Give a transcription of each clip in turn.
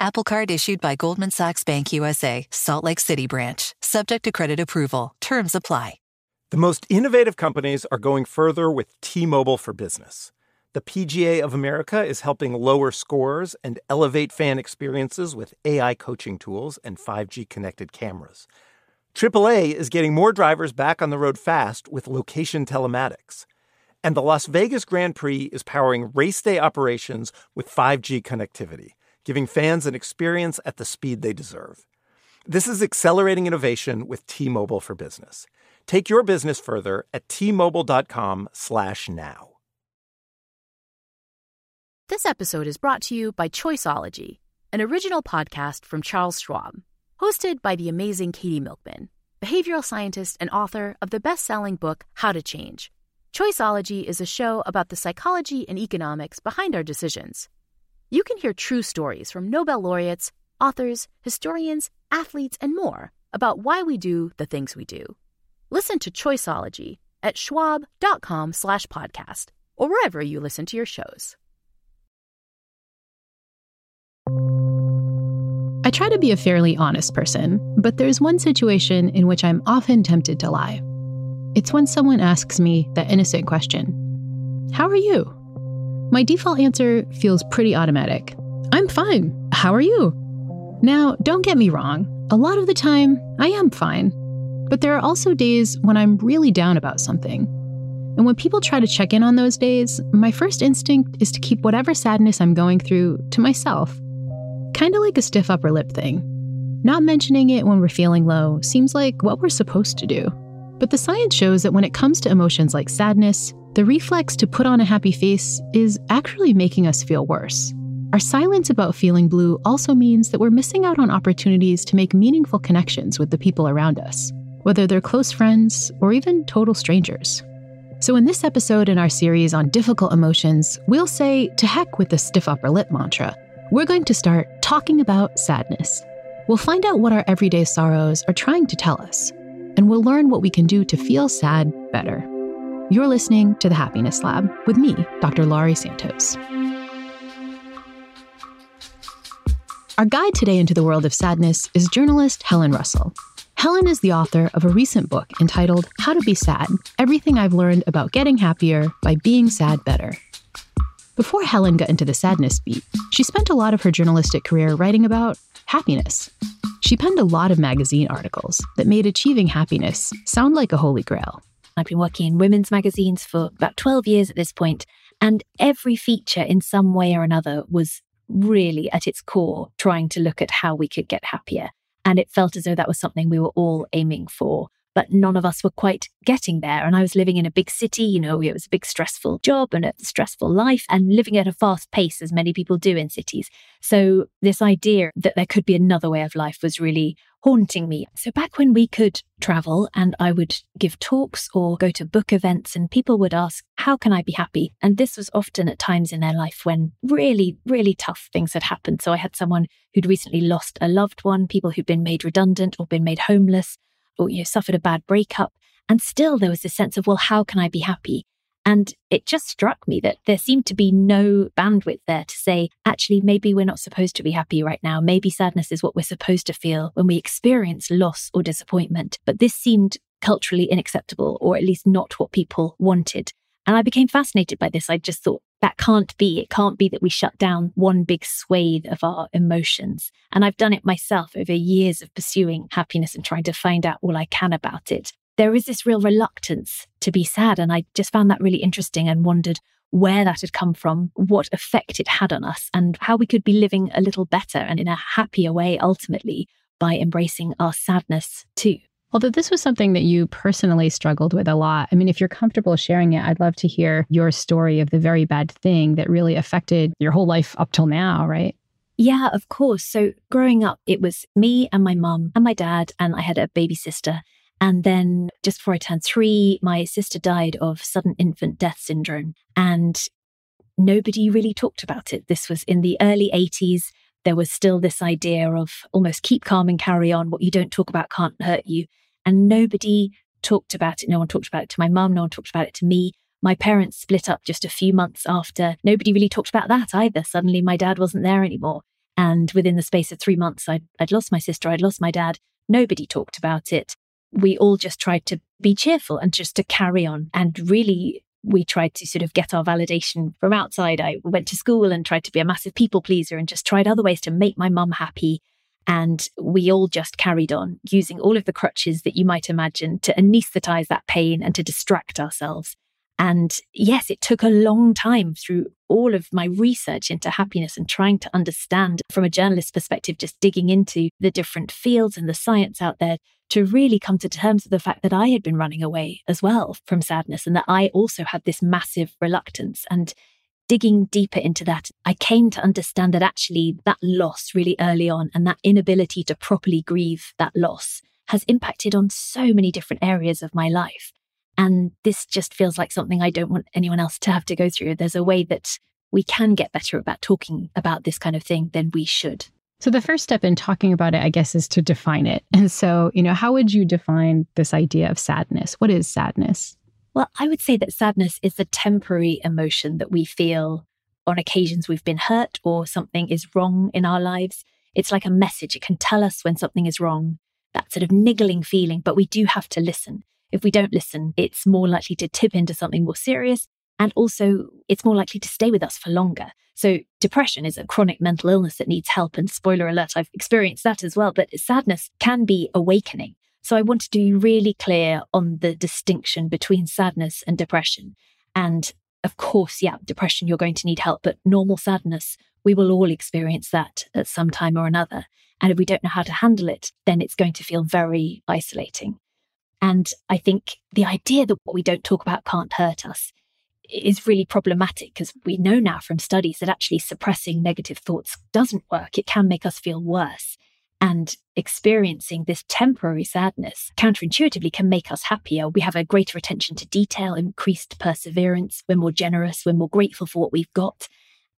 Apple Card issued by Goldman Sachs Bank USA, Salt Lake City branch, subject to credit approval. Terms apply. The most innovative companies are going further with T Mobile for Business. The PGA of America is helping lower scores and elevate fan experiences with AI coaching tools and 5G connected cameras. AAA is getting more drivers back on the road fast with location telematics. And the Las Vegas Grand Prix is powering race day operations with 5G connectivity, giving fans an experience at the speed they deserve. This is accelerating innovation with T-Mobile for Business. Take your business further at t-mobile.com/now. This episode is brought to you by Choiceology, an original podcast from Charles Schwab, hosted by the amazing Katie Milkman, behavioral scientist and author of the best-selling book How to Change. Choiceology is a show about the psychology and economics behind our decisions. You can hear true stories from Nobel laureates, authors, historians, athletes, and more about why we do the things we do. Listen to Choiceology at schwab.com slash podcast or wherever you listen to your shows. I try to be a fairly honest person, but there's one situation in which I'm often tempted to lie. It's when someone asks me that innocent question How are you? My default answer feels pretty automatic I'm fine. How are you? Now, don't get me wrong, a lot of the time, I am fine. But there are also days when I'm really down about something. And when people try to check in on those days, my first instinct is to keep whatever sadness I'm going through to myself. Kind of like a stiff upper lip thing. Not mentioning it when we're feeling low seems like what we're supposed to do. But the science shows that when it comes to emotions like sadness, the reflex to put on a happy face is actually making us feel worse. Our silence about feeling blue also means that we're missing out on opportunities to make meaningful connections with the people around us, whether they're close friends or even total strangers. So, in this episode in our series on difficult emotions, we'll say to heck with the stiff upper lip mantra. We're going to start talking about sadness. We'll find out what our everyday sorrows are trying to tell us, and we'll learn what we can do to feel sad better. You're listening to The Happiness Lab with me, Dr. Laurie Santos. Our guide today into the world of sadness is journalist Helen Russell. Helen is the author of a recent book entitled How to Be Sad Everything I've Learned About Getting Happier by Being Sad Better. Before Helen got into the sadness beat, she spent a lot of her journalistic career writing about happiness. She penned a lot of magazine articles that made achieving happiness sound like a holy grail. I've been working in women's magazines for about 12 years at this point, and every feature in some way or another was really at its core trying to look at how we could get happier. And it felt as though that was something we were all aiming for. But none of us were quite getting there. And I was living in a big city, you know, it was a big stressful job and a stressful life and living at a fast pace, as many people do in cities. So, this idea that there could be another way of life was really haunting me. So, back when we could travel and I would give talks or go to book events, and people would ask, How can I be happy? And this was often at times in their life when really, really tough things had happened. So, I had someone who'd recently lost a loved one, people who'd been made redundant or been made homeless or, you know, suffered a bad breakup. And still there was this sense of, Well, how can I be happy? And it just struck me that there seemed to be no bandwidth there to say, actually, maybe we're not supposed to be happy right now. Maybe sadness is what we're supposed to feel when we experience loss or disappointment. But this seemed culturally unacceptable, or at least not what people wanted. And I became fascinated by this. I just thought, that can't be. It can't be that we shut down one big swathe of our emotions. And I've done it myself over years of pursuing happiness and trying to find out all I can about it there is this real reluctance to be sad. And I just found that really interesting and wondered where that had come from, what effect it had on us, and how we could be living a little better and in a happier way ultimately by embracing our sadness too. Although this was something that you personally struggled with a lot. I mean, if you're comfortable sharing it, I'd love to hear your story of the very bad thing that really affected your whole life up till now, right? Yeah, of course. So growing up, it was me and my mum and my dad, and I had a baby sister. And then just before I turned three, my sister died of sudden infant death syndrome. And nobody really talked about it. This was in the early 80s. There was still this idea of almost keep calm and carry on. What you don't talk about can't hurt you. And nobody talked about it. No one talked about it to my mum. No one talked about it to me. My parents split up just a few months after. Nobody really talked about that either. Suddenly, my dad wasn't there anymore. And within the space of three months, I'd, I'd lost my sister, I'd lost my dad. Nobody talked about it. We all just tried to be cheerful and just to carry on. And really, we tried to sort of get our validation from outside. I went to school and tried to be a massive people pleaser and just tried other ways to make my mum happy. And we all just carried on using all of the crutches that you might imagine to anesthetize that pain and to distract ourselves. And yes, it took a long time through all of my research into happiness and trying to understand from a journalist's perspective, just digging into the different fields and the science out there to really come to terms with the fact that I had been running away as well from sadness and that I also had this massive reluctance. And digging deeper into that, I came to understand that actually that loss really early on and that inability to properly grieve that loss has impacted on so many different areas of my life. And this just feels like something I don't want anyone else to have to go through. There's a way that we can get better about talking about this kind of thing than we should. So, the first step in talking about it, I guess, is to define it. And so, you know, how would you define this idea of sadness? What is sadness? Well, I would say that sadness is the temporary emotion that we feel on occasions we've been hurt or something is wrong in our lives. It's like a message, it can tell us when something is wrong, that sort of niggling feeling, but we do have to listen. If we don't listen, it's more likely to tip into something more serious. And also, it's more likely to stay with us for longer. So, depression is a chronic mental illness that needs help. And spoiler alert, I've experienced that as well. But sadness can be awakening. So, I wanted to be really clear on the distinction between sadness and depression. And of course, yeah, depression, you're going to need help. But normal sadness, we will all experience that at some time or another. And if we don't know how to handle it, then it's going to feel very isolating. And I think the idea that what we don't talk about can't hurt us is really problematic because we know now from studies that actually suppressing negative thoughts doesn't work. It can make us feel worse. And experiencing this temporary sadness counterintuitively can make us happier. We have a greater attention to detail, increased perseverance. We're more generous. We're more grateful for what we've got.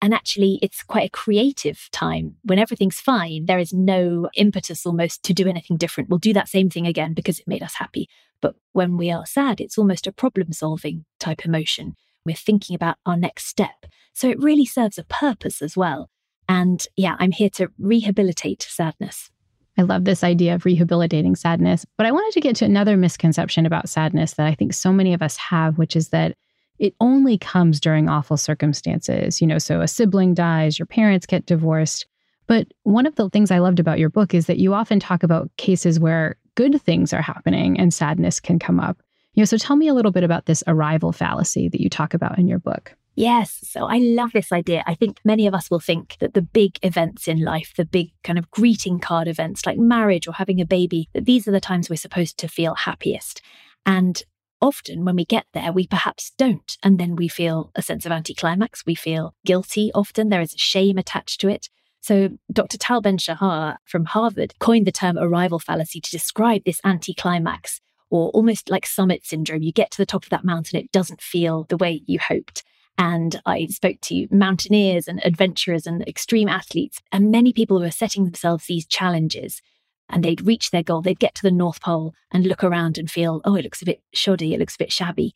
And actually, it's quite a creative time. When everything's fine, there is no impetus almost to do anything different. We'll do that same thing again because it made us happy. But when we are sad, it's almost a problem solving type emotion. We're thinking about our next step. So it really serves a purpose as well. And yeah, I'm here to rehabilitate sadness. I love this idea of rehabilitating sadness. But I wanted to get to another misconception about sadness that I think so many of us have, which is that it only comes during awful circumstances. You know, so a sibling dies, your parents get divorced. But one of the things I loved about your book is that you often talk about cases where good things are happening and sadness can come up. You know, so tell me a little bit about this arrival fallacy that you talk about in your book. Yes. So I love this idea. I think many of us will think that the big events in life, the big kind of greeting card events like marriage or having a baby, that these are the times we're supposed to feel happiest. And often when we get there, we perhaps don't. And then we feel a sense of anticlimax. We feel guilty often. There is shame attached to it. So Dr. Tal Ben Shahar from Harvard coined the term arrival fallacy to describe this anticlimax or almost like summit syndrome. You get to the top of that mountain, it doesn't feel the way you hoped. And I spoke to mountaineers and adventurers and extreme athletes, and many people who are setting themselves these challenges and they'd reach their goal, they'd get to the North Pole and look around and feel, oh, it looks a bit shoddy, it looks a bit shabby.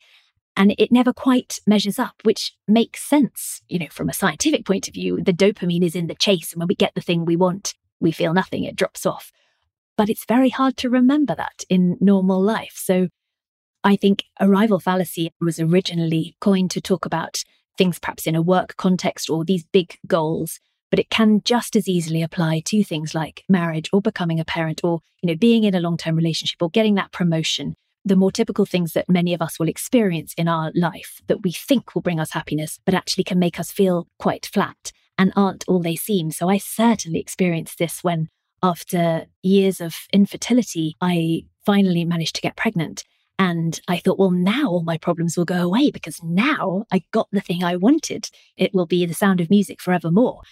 And it never quite measures up, which makes sense. You know, from a scientific point of view, the dopamine is in the chase. And when we get the thing we want, we feel nothing, it drops off. But it's very hard to remember that in normal life. So I think arrival fallacy was originally coined to talk about things perhaps in a work context or these big goals but it can just as easily apply to things like marriage or becoming a parent or you know being in a long-term relationship or getting that promotion the more typical things that many of us will experience in our life that we think will bring us happiness but actually can make us feel quite flat and aren't all they seem so i certainly experienced this when after years of infertility i finally managed to get pregnant and I thought, well, now all my problems will go away because now I got the thing I wanted. It will be the sound of music forevermore.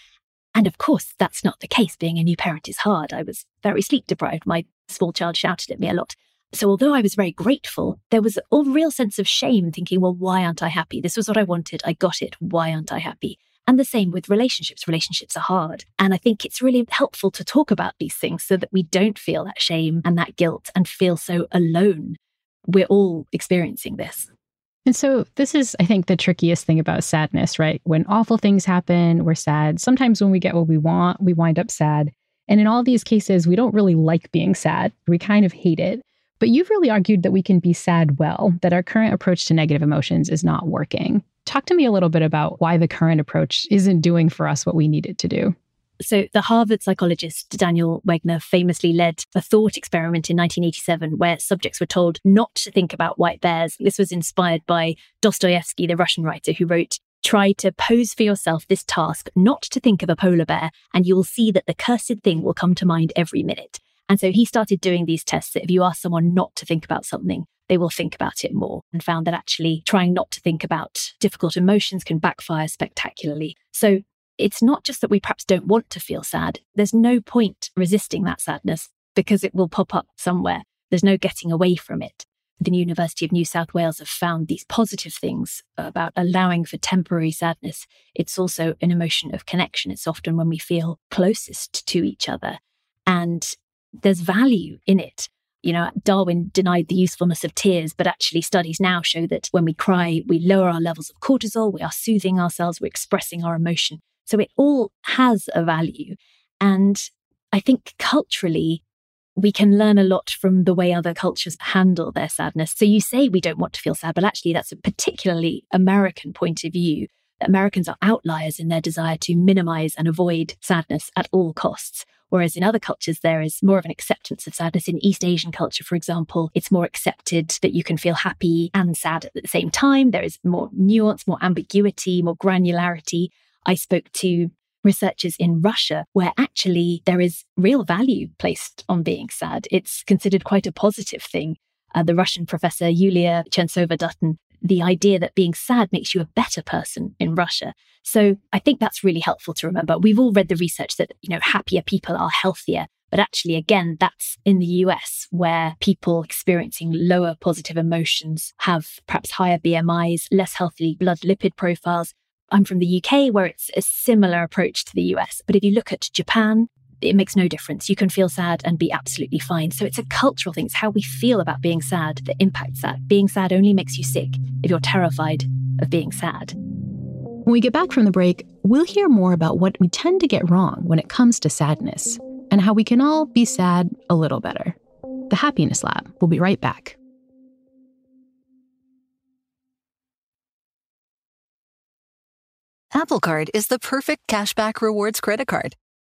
And of course, that's not the case. Being a new parent is hard. I was very sleep deprived. My small child shouted at me a lot. So although I was very grateful, there was a real sense of shame thinking, well, why aren't I happy? This was what I wanted. I got it. Why aren't I happy? And the same with relationships. Relationships are hard. And I think it's really helpful to talk about these things so that we don't feel that shame and that guilt and feel so alone. We're all experiencing this. And so, this is, I think, the trickiest thing about sadness, right? When awful things happen, we're sad. Sometimes when we get what we want, we wind up sad. And in all these cases, we don't really like being sad. We kind of hate it. But you've really argued that we can be sad well, that our current approach to negative emotions is not working. Talk to me a little bit about why the current approach isn't doing for us what we need it to do. So, the Harvard psychologist Daniel Wegner famously led a thought experiment in 1987 where subjects were told not to think about white bears. This was inspired by Dostoevsky, the Russian writer, who wrote, Try to pose for yourself this task not to think of a polar bear, and you will see that the cursed thing will come to mind every minute. And so he started doing these tests that if you ask someone not to think about something, they will think about it more and found that actually trying not to think about difficult emotions can backfire spectacularly. So it's not just that we perhaps don't want to feel sad. There's no point resisting that sadness because it will pop up somewhere. There's no getting away from it. The University of New South Wales have found these positive things about allowing for temporary sadness. It's also an emotion of connection. It's often when we feel closest to each other. And there's value in it. You know, Darwin denied the usefulness of tears, but actually, studies now show that when we cry, we lower our levels of cortisol, we are soothing ourselves, we're expressing our emotion. So it all has a value. And I think culturally, we can learn a lot from the way other cultures handle their sadness. So you say we don't want to feel sad, but actually, that's a particularly American point of view. Americans are outliers in their desire to minimize and avoid sadness at all costs. Whereas in other cultures, there is more of an acceptance of sadness. In East Asian culture, for example, it's more accepted that you can feel happy and sad at the same time. There is more nuance, more ambiguity, more granularity. I spoke to researchers in Russia where actually there is real value placed on being sad. It's considered quite a positive thing. Uh, the Russian professor Yulia Chentsova Dutton the idea that being sad makes you a better person in Russia. So I think that's really helpful to remember. We've all read the research that, you know, happier people are healthier. But actually, again, that's in the US where people experiencing lower positive emotions have perhaps higher BMIs, less healthy blood lipid profiles. I'm from the UK where it's a similar approach to the US. But if you look at Japan, it makes no difference. You can feel sad and be absolutely fine. So it's a cultural thing. It's how we feel about being sad that impacts that. Being sad only makes you sick if you're terrified of being sad. When we get back from the break, we'll hear more about what we tend to get wrong when it comes to sadness and how we can all be sad a little better. The Happiness Lab will be right back. Apple Card is the perfect cashback rewards credit card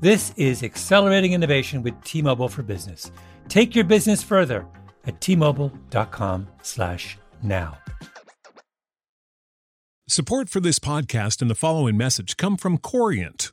This is accelerating innovation with T-Mobile for Business. Take your business further at T-Mobile.com/now. Support for this podcast and the following message come from Corient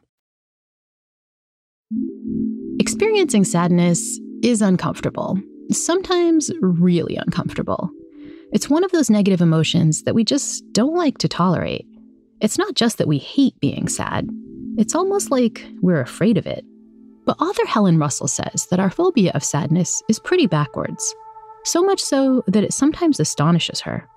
Experiencing sadness is uncomfortable, sometimes really uncomfortable. It's one of those negative emotions that we just don't like to tolerate. It's not just that we hate being sad, it's almost like we're afraid of it. But author Helen Russell says that our phobia of sadness is pretty backwards. So much so that it sometimes astonishes her.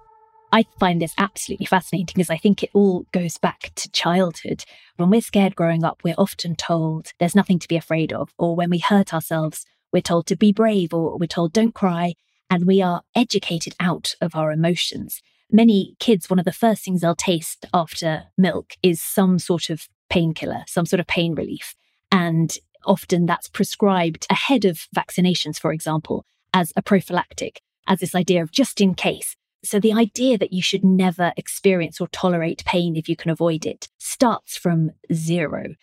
I find this absolutely fascinating because I think it all goes back to childhood. When we're scared growing up, we're often told there's nothing to be afraid of. Or when we hurt ourselves, we're told to be brave or we're told don't cry. And we are educated out of our emotions. Many kids, one of the first things they'll taste after milk is some sort of painkiller, some sort of pain relief. And often that's prescribed ahead of vaccinations, for example, as a prophylactic, as this idea of just in case. So the idea that you should never experience or tolerate pain if you can avoid it starts from zero.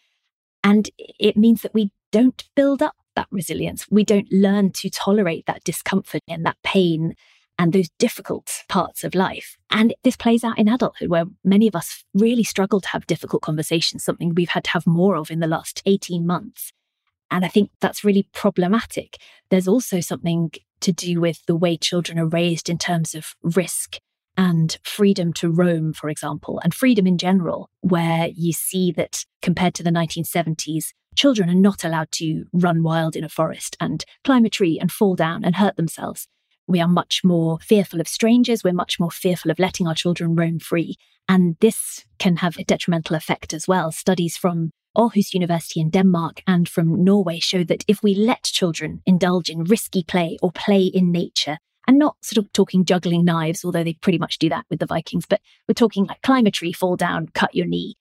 And it means that we don't build up that resilience. We don't learn to tolerate that discomfort and that pain and those difficult parts of life. And this plays out in adulthood, where many of us really struggle to have difficult conversations, something we've had to have more of in the last 18 months. And I think that's really problematic. There's also something to do with the way children are raised in terms of risk and freedom to roam, for example, and freedom in general, where you see that compared to the 1970s, children are not allowed to run wild in a forest and climb a tree and fall down and hurt themselves. We are much more fearful of strangers. We're much more fearful of letting our children roam free. And this can have a detrimental effect as well. Studies from Aarhus University in Denmark and from Norway show that if we let children indulge in risky play or play in nature, and not sort of talking juggling knives, although they pretty much do that with the Vikings, but we're talking like climb a tree, fall down, cut your knee.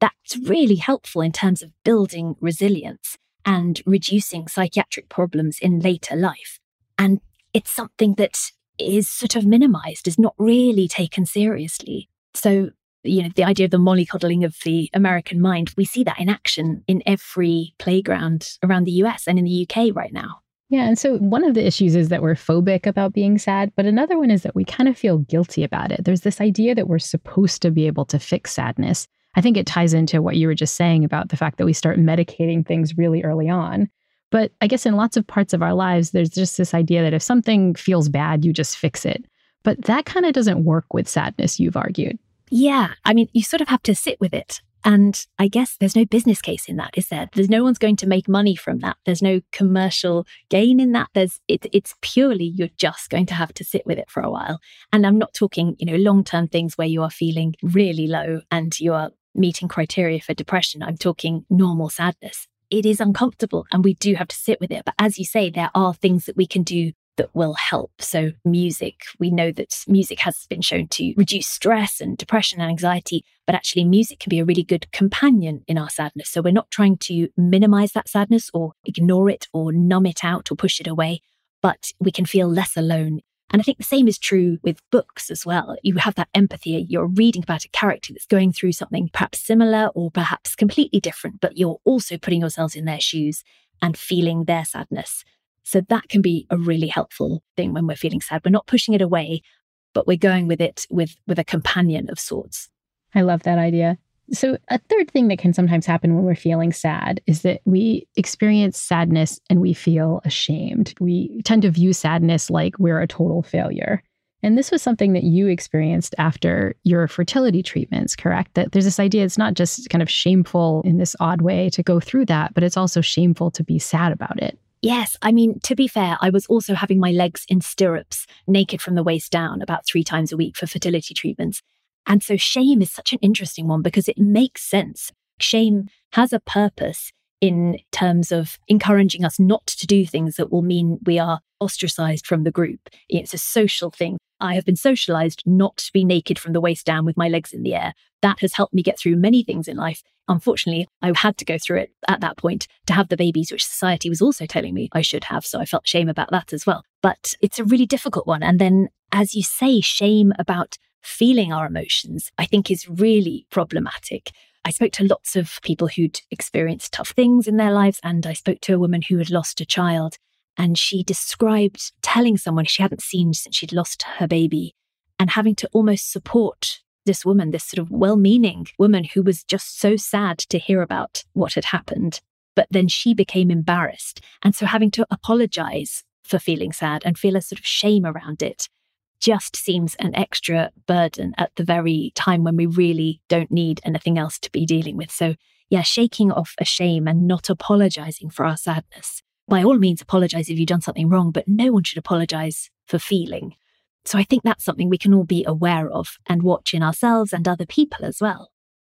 That's really helpful in terms of building resilience and reducing psychiatric problems in later life. And it's something that is sort of minimized, is not really taken seriously. So you know, the idea of the mollycoddling of the American mind, we see that in action in every playground around the US and in the UK right now. Yeah. And so one of the issues is that we're phobic about being sad, but another one is that we kind of feel guilty about it. There's this idea that we're supposed to be able to fix sadness. I think it ties into what you were just saying about the fact that we start medicating things really early on. But I guess in lots of parts of our lives, there's just this idea that if something feels bad, you just fix it. But that kind of doesn't work with sadness, you've argued. Yeah. I mean, you sort of have to sit with it. And I guess there's no business case in that, is there? There's no one's going to make money from that. There's no commercial gain in that. There's it, it's purely you're just going to have to sit with it for a while. And I'm not talking, you know, long-term things where you are feeling really low and you are meeting criteria for depression. I'm talking normal sadness. It is uncomfortable and we do have to sit with it. But as you say, there are things that we can do that will help. So, music, we know that music has been shown to reduce stress and depression and anxiety, but actually, music can be a really good companion in our sadness. So, we're not trying to minimize that sadness or ignore it or numb it out or push it away, but we can feel less alone. And I think the same is true with books as well. You have that empathy. You're reading about a character that's going through something perhaps similar or perhaps completely different, but you're also putting yourselves in their shoes and feeling their sadness. So that can be a really helpful thing when we're feeling sad. We're not pushing it away, but we're going with it with with a companion of sorts. I love that idea. So, a third thing that can sometimes happen when we're feeling sad is that we experience sadness and we feel ashamed. We tend to view sadness like we're a total failure. And this was something that you experienced after your fertility treatments, correct? That there's this idea it's not just kind of shameful in this odd way to go through that, but it's also shameful to be sad about it. Yes, I mean, to be fair, I was also having my legs in stirrups, naked from the waist down, about three times a week for fertility treatments. And so shame is such an interesting one because it makes sense. Shame has a purpose in terms of encouraging us not to do things that will mean we are ostracized from the group. It's a social thing. I have been socialized not to be naked from the waist down with my legs in the air. That has helped me get through many things in life. Unfortunately, I had to go through it at that point to have the babies, which society was also telling me I should have. So I felt shame about that as well. But it's a really difficult one. And then, as you say, shame about feeling our emotions, I think is really problematic. I spoke to lots of people who'd experienced tough things in their lives, and I spoke to a woman who had lost a child. And she described telling someone she hadn't seen since she'd lost her baby and having to almost support this woman, this sort of well meaning woman who was just so sad to hear about what had happened. But then she became embarrassed. And so having to apologize for feeling sad and feel a sort of shame around it just seems an extra burden at the very time when we really don't need anything else to be dealing with. So, yeah, shaking off a shame and not apologizing for our sadness. By all means, apologize if you've done something wrong, but no one should apologize for feeling. So I think that's something we can all be aware of and watch in ourselves and other people as well.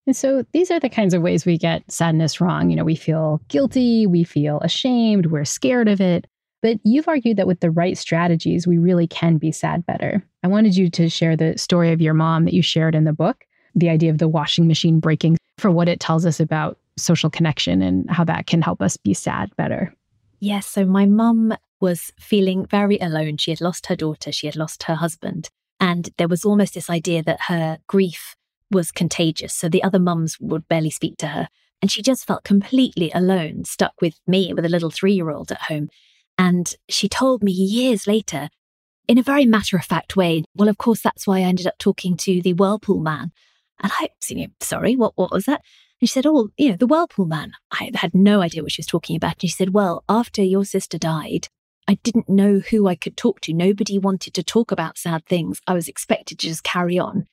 And so these are the kinds of ways we get sadness wrong. You know, we feel guilty, we feel ashamed, we're scared of it. But you've argued that with the right strategies, we really can be sad better. I wanted you to share the story of your mom that you shared in the book, the idea of the washing machine breaking, for what it tells us about social connection and how that can help us be sad better. Yes. So my mum was feeling very alone. She had lost her daughter, she had lost her husband. And there was almost this idea that her grief was contagious. So the other mums would barely speak to her. And she just felt completely alone, stuck with me, with a little three year old at home. And she told me years later, in a very matter of fact way, well, of course, that's why I ended up talking to the Whirlpool man. And I, you know, sorry, what, what was that? And she said, Oh, you know, the Whirlpool man. I had no idea what she was talking about. And she said, Well, after your sister died, I didn't know who I could talk to. Nobody wanted to talk about sad things. I was expected to just carry on.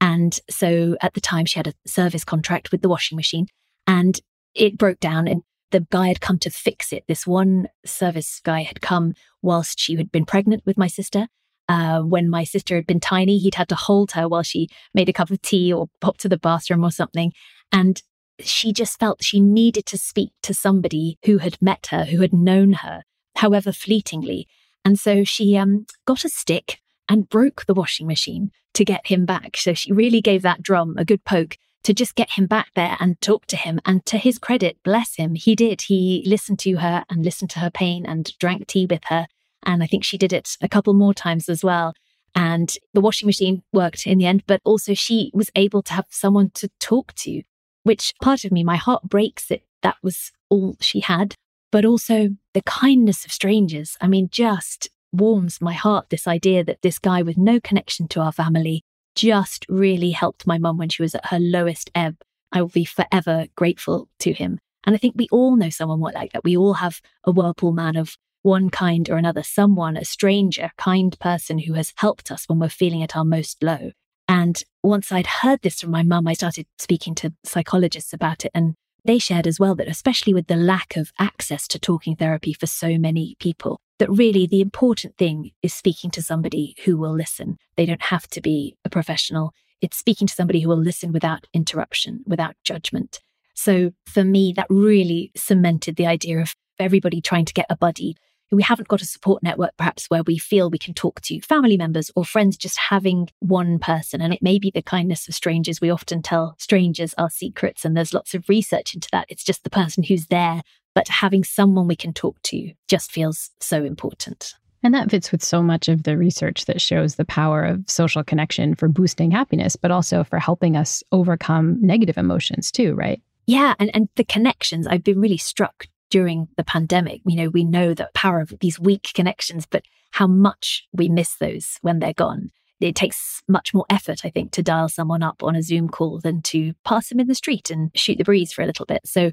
And so at the time, she had a service contract with the washing machine and it broke down. And the guy had come to fix it. This one service guy had come whilst she had been pregnant with my sister. Uh, when my sister had been tiny, he'd had to hold her while she made a cup of tea or popped to the bathroom or something. And she just felt she needed to speak to somebody who had met her, who had known her, however fleetingly. And so she um, got a stick and broke the washing machine to get him back. So she really gave that drum a good poke to just get him back there and talk to him. And to his credit, bless him, he did. He listened to her and listened to her pain and drank tea with her. And I think she did it a couple more times as well. And the washing machine worked in the end, but also she was able to have someone to talk to which part of me, my heart breaks that that was all she had. But also the kindness of strangers. I mean, just warms my heart this idea that this guy with no connection to our family just really helped my mum when she was at her lowest ebb. I will be forever grateful to him. And I think we all know someone like that. We all have a whirlpool man of one kind or another, someone, a stranger, kind person who has helped us when we're feeling at our most low. And once I'd heard this from my mum, I started speaking to psychologists about it. And they shared as well that, especially with the lack of access to talking therapy for so many people, that really the important thing is speaking to somebody who will listen. They don't have to be a professional. It's speaking to somebody who will listen without interruption, without judgment. So for me, that really cemented the idea of everybody trying to get a buddy we haven't got a support network perhaps where we feel we can talk to family members or friends, just having one person. And it may be the kindness of strangers. We often tell strangers our secrets, and there's lots of research into that. It's just the person who's there, but having someone we can talk to just feels so important. And that fits with so much of the research that shows the power of social connection for boosting happiness, but also for helping us overcome negative emotions too, right? Yeah. And, and the connections, I've been really struck during the pandemic. You know, we know the power of these weak connections, but how much we miss those when they're gone. It takes much more effort, I think, to dial someone up on a Zoom call than to pass them in the street and shoot the breeze for a little bit. So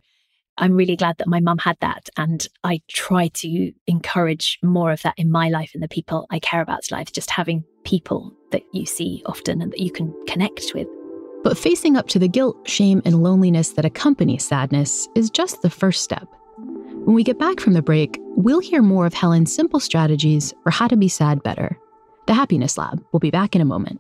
I'm really glad that my mum had that. And I try to encourage more of that in my life and the people I care about's lives, just having people that you see often and that you can connect with. But facing up to the guilt, shame, and loneliness that accompany sadness is just the first step. When we get back from the break, we'll hear more of Helen's simple strategies for how to be sad better. The Happiness Lab will be back in a moment.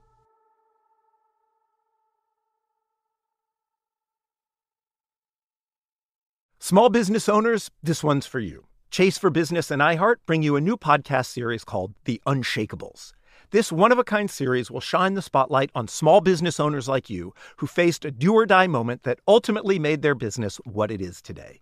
Small business owners, this one's for you. Chase for Business and iHeart bring you a new podcast series called The Unshakables. This one of a kind series will shine the spotlight on small business owners like you who faced a do or die moment that ultimately made their business what it is today.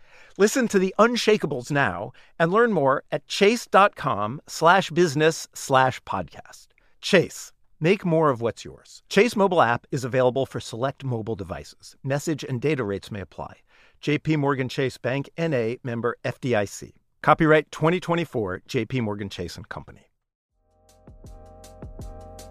Listen to the Unshakables now and learn more at chase.com slash business slash podcast. Chase, make more of what's yours. Chase mobile app is available for select mobile devices. Message and data rates may apply. JP Morgan Chase Bank NA member FDIC. Copyright 2024 JP Morgan Chase and Company.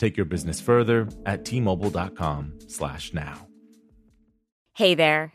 Take your business further at t-mobile.com/now. Hey there.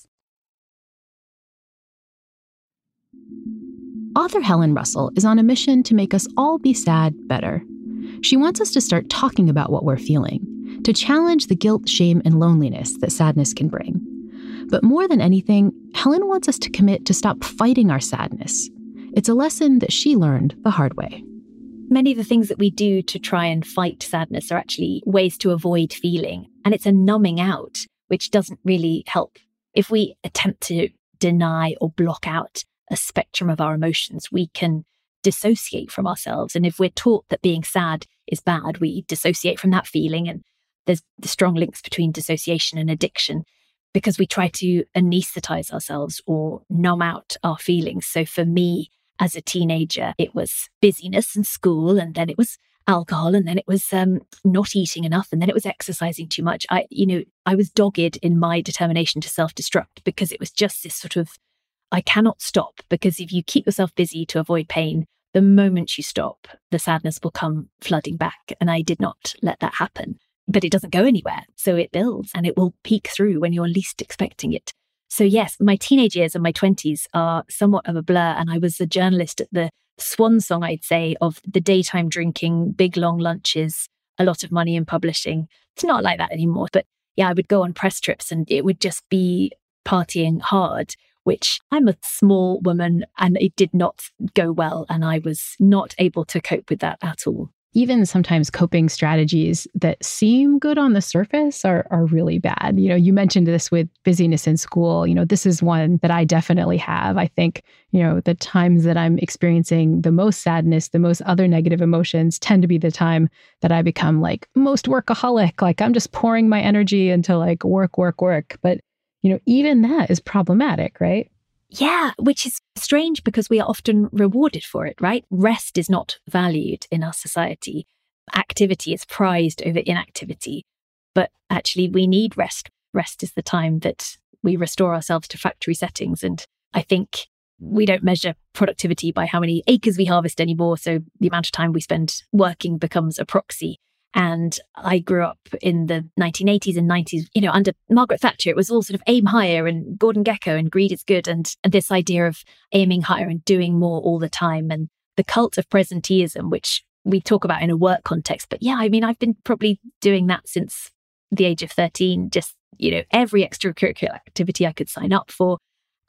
Author Helen Russell is on a mission to make us all be sad better. She wants us to start talking about what we're feeling, to challenge the guilt, shame, and loneliness that sadness can bring. But more than anything, Helen wants us to commit to stop fighting our sadness. It's a lesson that she learned the hard way. Many of the things that we do to try and fight sadness are actually ways to avoid feeling, and it's a numbing out, which doesn't really help. If we attempt to deny or block out a spectrum of our emotions, we can dissociate from ourselves. And if we're taught that being sad is bad, we dissociate from that feeling. And there's the strong links between dissociation and addiction because we try to anesthetize ourselves or numb out our feelings. So for me, as a teenager, it was busyness and school, and then it was alcohol, and then it was um, not eating enough, and then it was exercising too much. I, you know, I was dogged in my determination to self destruct because it was just this sort of I cannot stop because if you keep yourself busy to avoid pain, the moment you stop, the sadness will come flooding back. And I did not let that happen. But it doesn't go anywhere. So it builds and it will peek through when you're least expecting it. So, yes, my teenage years and my 20s are somewhat of a blur. And I was a journalist at the swan song, I'd say, of the daytime drinking, big long lunches, a lot of money in publishing. It's not like that anymore. But yeah, I would go on press trips and it would just be partying hard which I'm a small woman and it did not go well. And I was not able to cope with that at all. Even sometimes coping strategies that seem good on the surface are, are really bad. You know, you mentioned this with busyness in school. You know, this is one that I definitely have. I think, you know, the times that I'm experiencing the most sadness, the most other negative emotions tend to be the time that I become like most workaholic. Like I'm just pouring my energy into like work, work, work. But you know, even that is problematic, right? Yeah, which is strange because we are often rewarded for it, right? Rest is not valued in our society. Activity is prized over inactivity. But actually, we need rest. Rest is the time that we restore ourselves to factory settings. And I think we don't measure productivity by how many acres we harvest anymore. So the amount of time we spend working becomes a proxy. And I grew up in the 1980s and 90s, you know, under Margaret Thatcher. It was all sort of aim higher and Gordon Gekko and greed is good. And, this idea of aiming higher and doing more all the time. And the cult of presenteeism, which we talk about in a work context. But yeah, I mean, I've been probably doing that since the age of 13, just, you know, every extracurricular activity I could sign up for.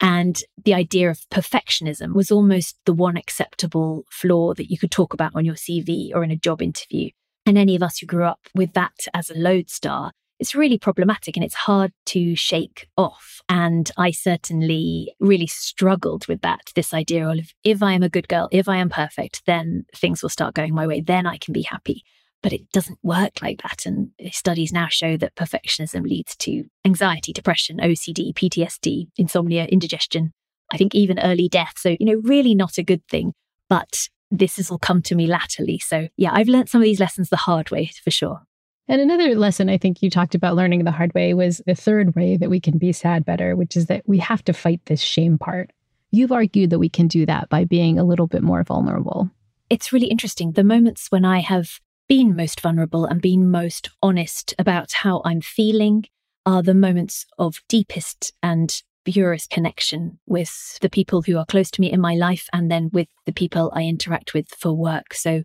And the idea of perfectionism was almost the one acceptable flaw that you could talk about on your CV or in a job interview And any of us who grew up with that as a lodestar, it's really problematic and it's hard to shake off. And I certainly really struggled with that this idea of if I am a good girl, if I am perfect, then things will start going my way, then I can be happy. But it doesn't work like that. And studies now show that perfectionism leads to anxiety, depression, OCD, PTSD, insomnia, indigestion, I think even early death. So, you know, really not a good thing. But this has all come to me latterly. So, yeah, I've learned some of these lessons the hard way for sure. And another lesson I think you talked about learning the hard way was the third way that we can be sad better, which is that we have to fight this shame part. You've argued that we can do that by being a little bit more vulnerable. It's really interesting. The moments when I have been most vulnerable and been most honest about how I'm feeling are the moments of deepest and purest connection with the people who are close to me in my life and then with the people I interact with for work. So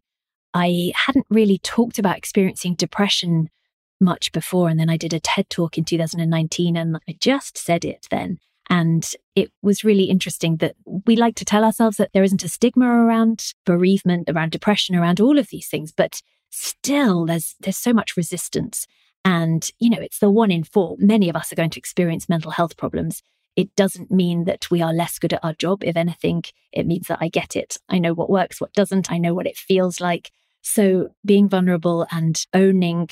I hadn't really talked about experiencing depression much before. And then I did a TED talk in 2019 and I just said it then. And it was really interesting that we like to tell ourselves that there isn't a stigma around bereavement, around depression, around all of these things, but still there's there's so much resistance. And, you know, it's the one in four. Many of us are going to experience mental health problems. It doesn't mean that we are less good at our job. If anything, it means that I get it. I know what works, what doesn't. I know what it feels like. So being vulnerable and owning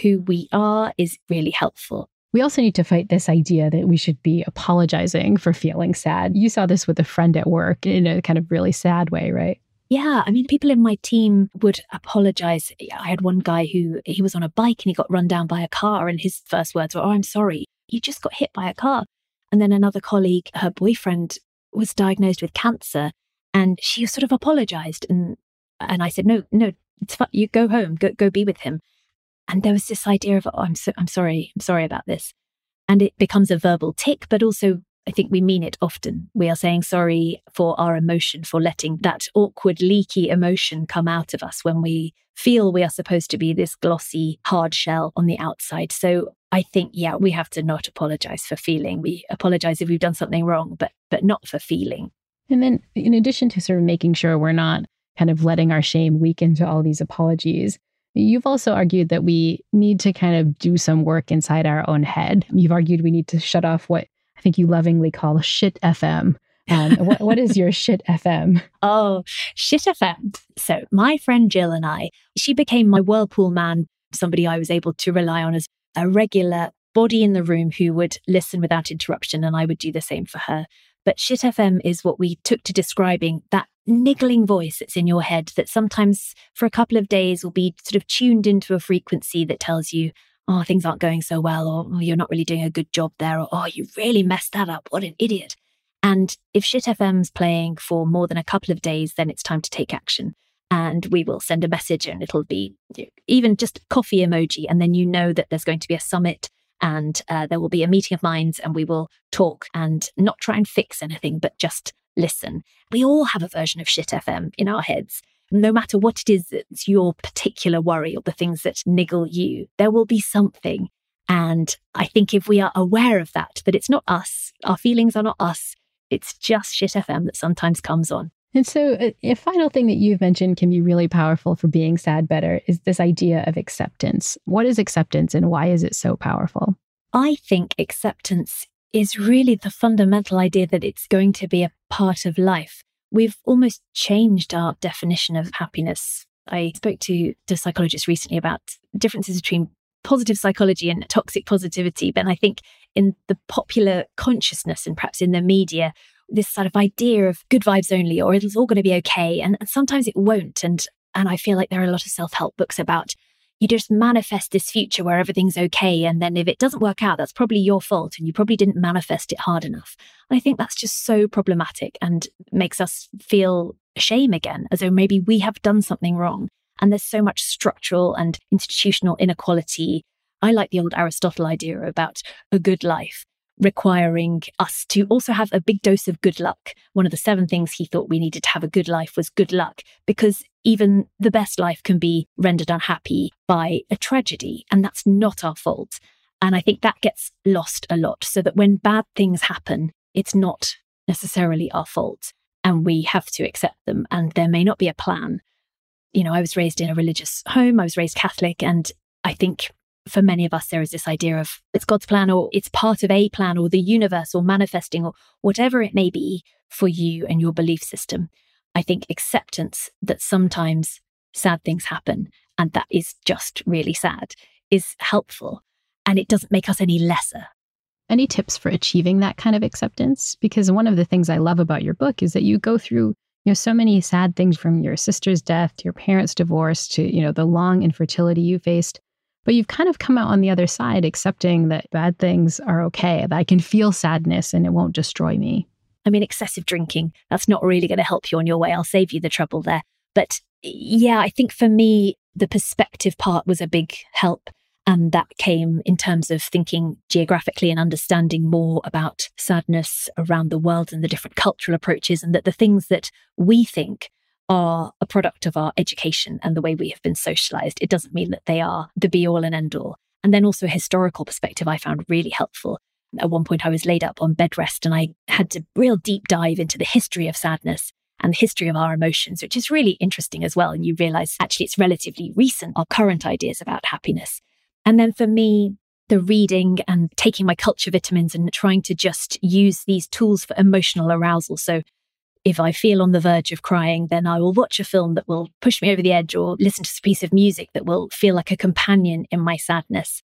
who we are is really helpful. We also need to fight this idea that we should be apologizing for feeling sad. You saw this with a friend at work in a kind of really sad way, right? Yeah, I mean, people in my team would apologize. I had one guy who he was on a bike and he got run down by a car, and his first words were, Oh, I'm sorry. You just got hit by a car. And then another colleague, her boyfriend was diagnosed with cancer and she sort of apologized. And, and I said, no, no, it's fine. You go home, go, go be with him. And there was this idea of, oh, I'm so, I'm sorry, I'm sorry about this. And it becomes a verbal tic, but also I think we mean it often. We are saying sorry for our emotion, for letting that awkward, leaky emotion come out of us when we feel we are supposed to be this glossy, hard shell on the outside. So I think, yeah, we have to not apologize for feeling. We apologize if we've done something wrong, but but not for feeling. And then in addition to sort of making sure we're not kind of letting our shame leak into all these apologies, you've also argued that we need to kind of do some work inside our own head. You've argued we need to shut off what I think you lovingly call shit FM. Um, what, what is your shit FM? Oh, shit FM. So, my friend Jill and I, she became my Whirlpool man, somebody I was able to rely on as a regular body in the room who would listen without interruption, and I would do the same for her. But shit FM is what we took to describing that niggling voice that's in your head that sometimes for a couple of days will be sort of tuned into a frequency that tells you, oh, things aren't going so well, or oh, you're not really doing a good job there, or oh, you really messed that up. What an idiot. And if shit FM's playing for more than a couple of days, then it's time to take action and we will send a message and it'll be even just coffee emoji. And then you know that there's going to be a summit and uh, there will be a meeting of minds and we will talk and not try and fix anything, but just listen. We all have a version of shit FM in our heads. No matter what it is that's your particular worry or the things that niggle you, there will be something. And I think if we are aware of that, that it's not us, our feelings are not us, it's just shit FM that sometimes comes on. And so, a, uh, a, final thing that you've mentioned can be really powerful for being sad better is this idea of acceptance. What is acceptance and why is it so powerful? I think acceptance is really the fundamental idea that it's going to be a part of life. We've almost changed our definition of happiness. I spoke to, to psychologists recently about differences between positive psychology and toxic positivity. But I think in the popular consciousness and perhaps in the media, this sort of idea of good vibes only or it's all going to be okay and, and sometimes it won't and and i feel like there are a lot of self-help books about you just manifest this future where everything's okay and then if it doesn't work out that's probably your fault and you probably didn't manifest it hard enough. And i think that's just so problematic and makes us feel shame again as though maybe we have done something wrong and there's so much structural and institutional inequality I like the old Aristotle idea about a good life requiring us to also have a big dose of good luck. One of the seven things he thought we needed to have a good life was good luck, because even the best life can be rendered unhappy by a tragedy, and that's not our fault. And I think that gets lost a lot, so that when bad things happen, it's not necessarily our fault, and we have to accept them, and there may not be a plan. you know, I was raised in a religious home, I was raised Catholic, and I think for many of us, there is this idea of it's God's plan or it's part of a plan or the universe or manifesting or whatever it may be for you and your belief system. I think acceptance that sometimes sad things happen and that is just really sad is helpful and it doesn't make us any lesser. Any tips for achieving that kind of acceptance? Because one of the things I love about your book is that you go through you know so many sad things from your sister's death to your parents' divorce to you know the long infertility you faced but you've kind of come out on the other side accepting that bad things are okay that i can feel sadness and it won't destroy me. I mean excessive drinking that's not really going to help you on your way. I'll save you the trouble there. But yeah i think for me the perspective part was a big help and that came in terms of thinking geographically and understanding more about sadness around the world and the different cultural approaches, and that the things that we think are a product of our education and the way we have been socialized. It doesn't mean that they are the be all and end all. And then also a historical perspective I found really helpful. At one point, I was laid up on bed rest and I had to real deep dive into the history of sadness and the history of our emotions, which is really interesting as well. And you realize actually it's relatively recent, our current ideas about happiness. And then for me, the reading and taking my culture vitamins and trying to just use these tools for emotional arousal. So if I feel on the verge of crying, then I will watch a film that will push me over the edge or listen to a piece of music that will feel like a companion in my sadness.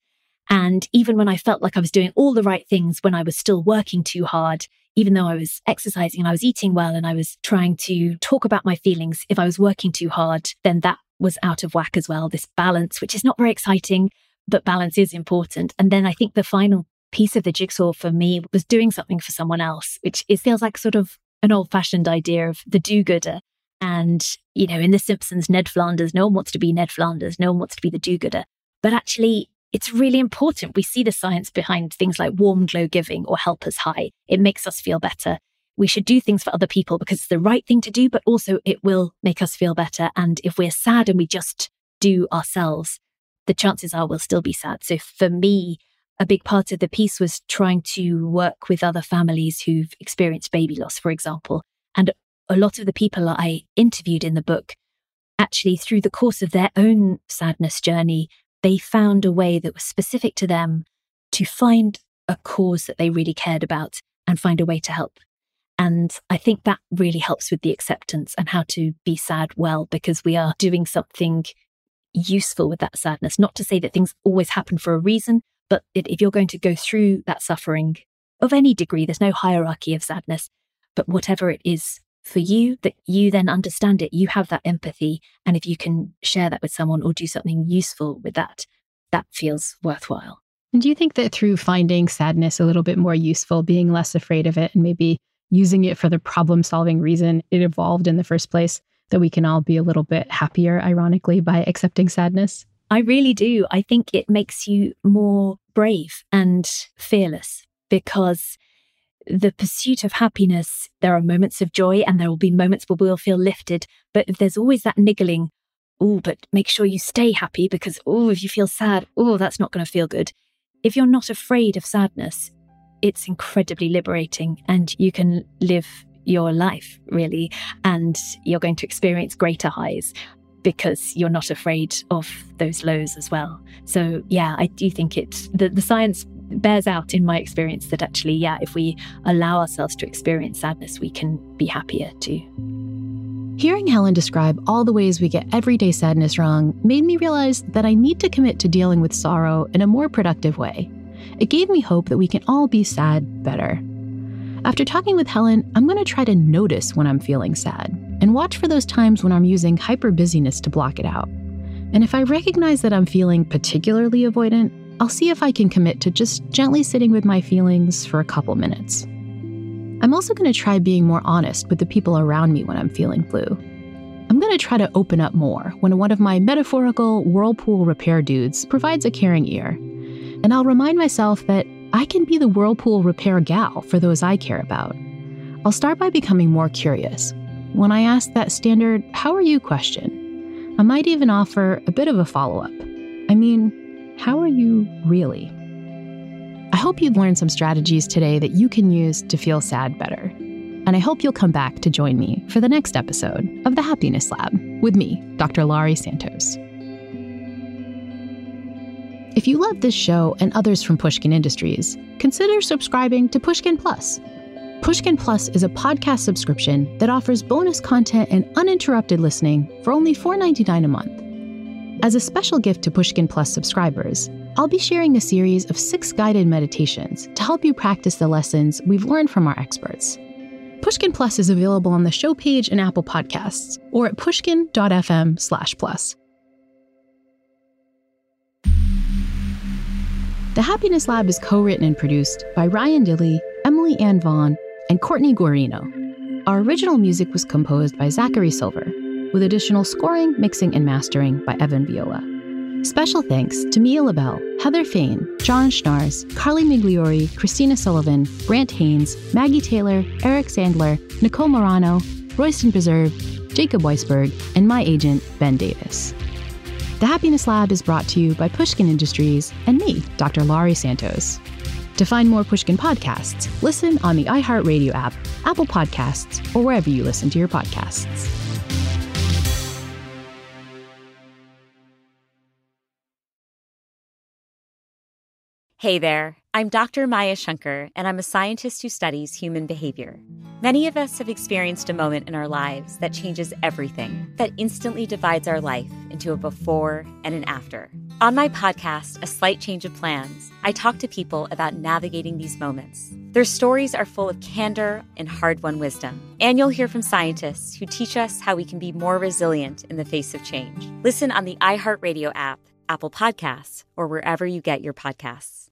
And even when I felt like I was doing all the right things, when I was still working too hard, even though I was exercising and I was eating well and I was trying to talk about my feelings, if I was working too hard, then that was out of whack as well. This balance, which is not very exciting, but balance is important. And then I think the final piece of the jigsaw for me was doing something for someone else, which is feels like sort of an old fashioned idea of the do gooder. And, you know, in The Simpsons, Ned Flanders, no one wants to be Ned Flanders, no one wants to be the do gooder. But actually, it's really important. We see the science behind things like warm glow giving or helper's high. It makes us feel better. We should do things for other people because it's the right thing to do, but also it will make us feel better. And if we're sad and we just do ourselves, the chances are we'll still be sad. So for me, a big part of the piece was trying to work with other families who've experienced baby loss, for example. And a lot of the people I interviewed in the book, actually, through the course of their own sadness journey, they found a way that was specific to them to find a cause that they really cared about and find a way to help. And I think that really helps with the acceptance and how to be sad well, because we are doing something useful with that sadness. Not to say that things always happen for a reason, but if you're going to go through that suffering of any degree, there's no hierarchy of sadness. But whatever it is for you, that you then understand it, you have that empathy. And if you can share that with someone or do something useful with that, that feels worthwhile. And do you think that through finding sadness a little bit more useful, being less afraid of it, and maybe using it for the problem solving reason it evolved in the first place, that we can all be a little bit happier, ironically, by accepting sadness? I really do. I think it makes you more brave and fearless because the pursuit of happiness, there are moments of joy and there will be moments where we'll feel lifted. But there's always that niggling, oh, but make sure you stay happy because, oh, if you feel sad, oh, that's not going to feel good. If you're not afraid of sadness, it's incredibly liberating and you can live your life, really, and you're going to experience greater highs because you're not afraid of those lows as well. So, yeah, I do think it's the, the science bears out in my experience that actually, yeah, if we allow ourselves to experience sadness, we can be happier too. Hearing Helen describe all the ways we get everyday sadness wrong made me realize that I need to commit to dealing with sorrow in a more productive way. It gave me hope that we can all be sad better. After talking with Helen, I'm going to try to notice when I'm feeling sad and watch for those times when I'm using hyper busyness to block it out. And if I recognize that I'm feeling particularly avoidant, I'll see if I can commit to just gently sitting with my feelings for a couple minutes. I'm also going to try being more honest with the people around me when I'm feeling blue. I'm going to try to open up more when one of my metaphorical whirlpool repair dudes provides a caring ear. And I'll remind myself that I can be the whirlpool repair gal for those I care about. I'll start by becoming more curious. When I ask that standard, how are you question, I might even offer a bit of a follow up. I mean, how are you really? I hope you've learned some strategies today that you can use to feel sad better. And I hope you'll come back to join me for the next episode of the Happiness Lab. with me, Dr. Laurie Santos. If you love this show and others from Pushkin Industries, consider subscribing to Pushkin Plus. Pushkin Plus is a podcast subscription that offers bonus content and uninterrupted listening for only $4.99 a month. As a special gift to Pushkin Plus subscribers, I'll be sharing a series of six guided meditations to help you practice the lessons we've learned from our experts. Pushkin Plus is available on the show page in Apple Podcasts or at pushkin.fm slash plus. The Happiness Lab is co-written and produced by Ryan Dilley, Emily Ann Vaughn, and Courtney Guarino. Our original music was composed by Zachary Silver, with additional scoring, mixing, and mastering by Evan Viola. Special thanks to Mia Lobel, Heather Fain, John Schnaars, Carly Migliori, Christina Sullivan, Brant Haynes, Maggie Taylor, Eric Sandler, Nicole Morano, Royston Beserve, Jacob Weisberg, and my agent, Ben Davis. The Happiness Lab is brought to you by Pushkin Industries and me, Dr. Laurie Santos. To find more Pushkin podcasts, listen on the iHeartRadio app, Apple Podcasts, or wherever you listen to your podcasts. Hey there, I'm Dr. Maya Shankar, and I'm a scientist who studies human behavior. Many of us have experienced a moment in our lives that changes everything, that instantly divides our life into a before and an after. On my podcast, A Slight Change of Plans, I talk to people about navigating these moments. Their stories are full of candor and hard won wisdom. And you'll hear from scientists who teach us how we can be more resilient in the face of change. Listen on the iHeartRadio app, Apple Podcasts, or wherever you get your podcasts.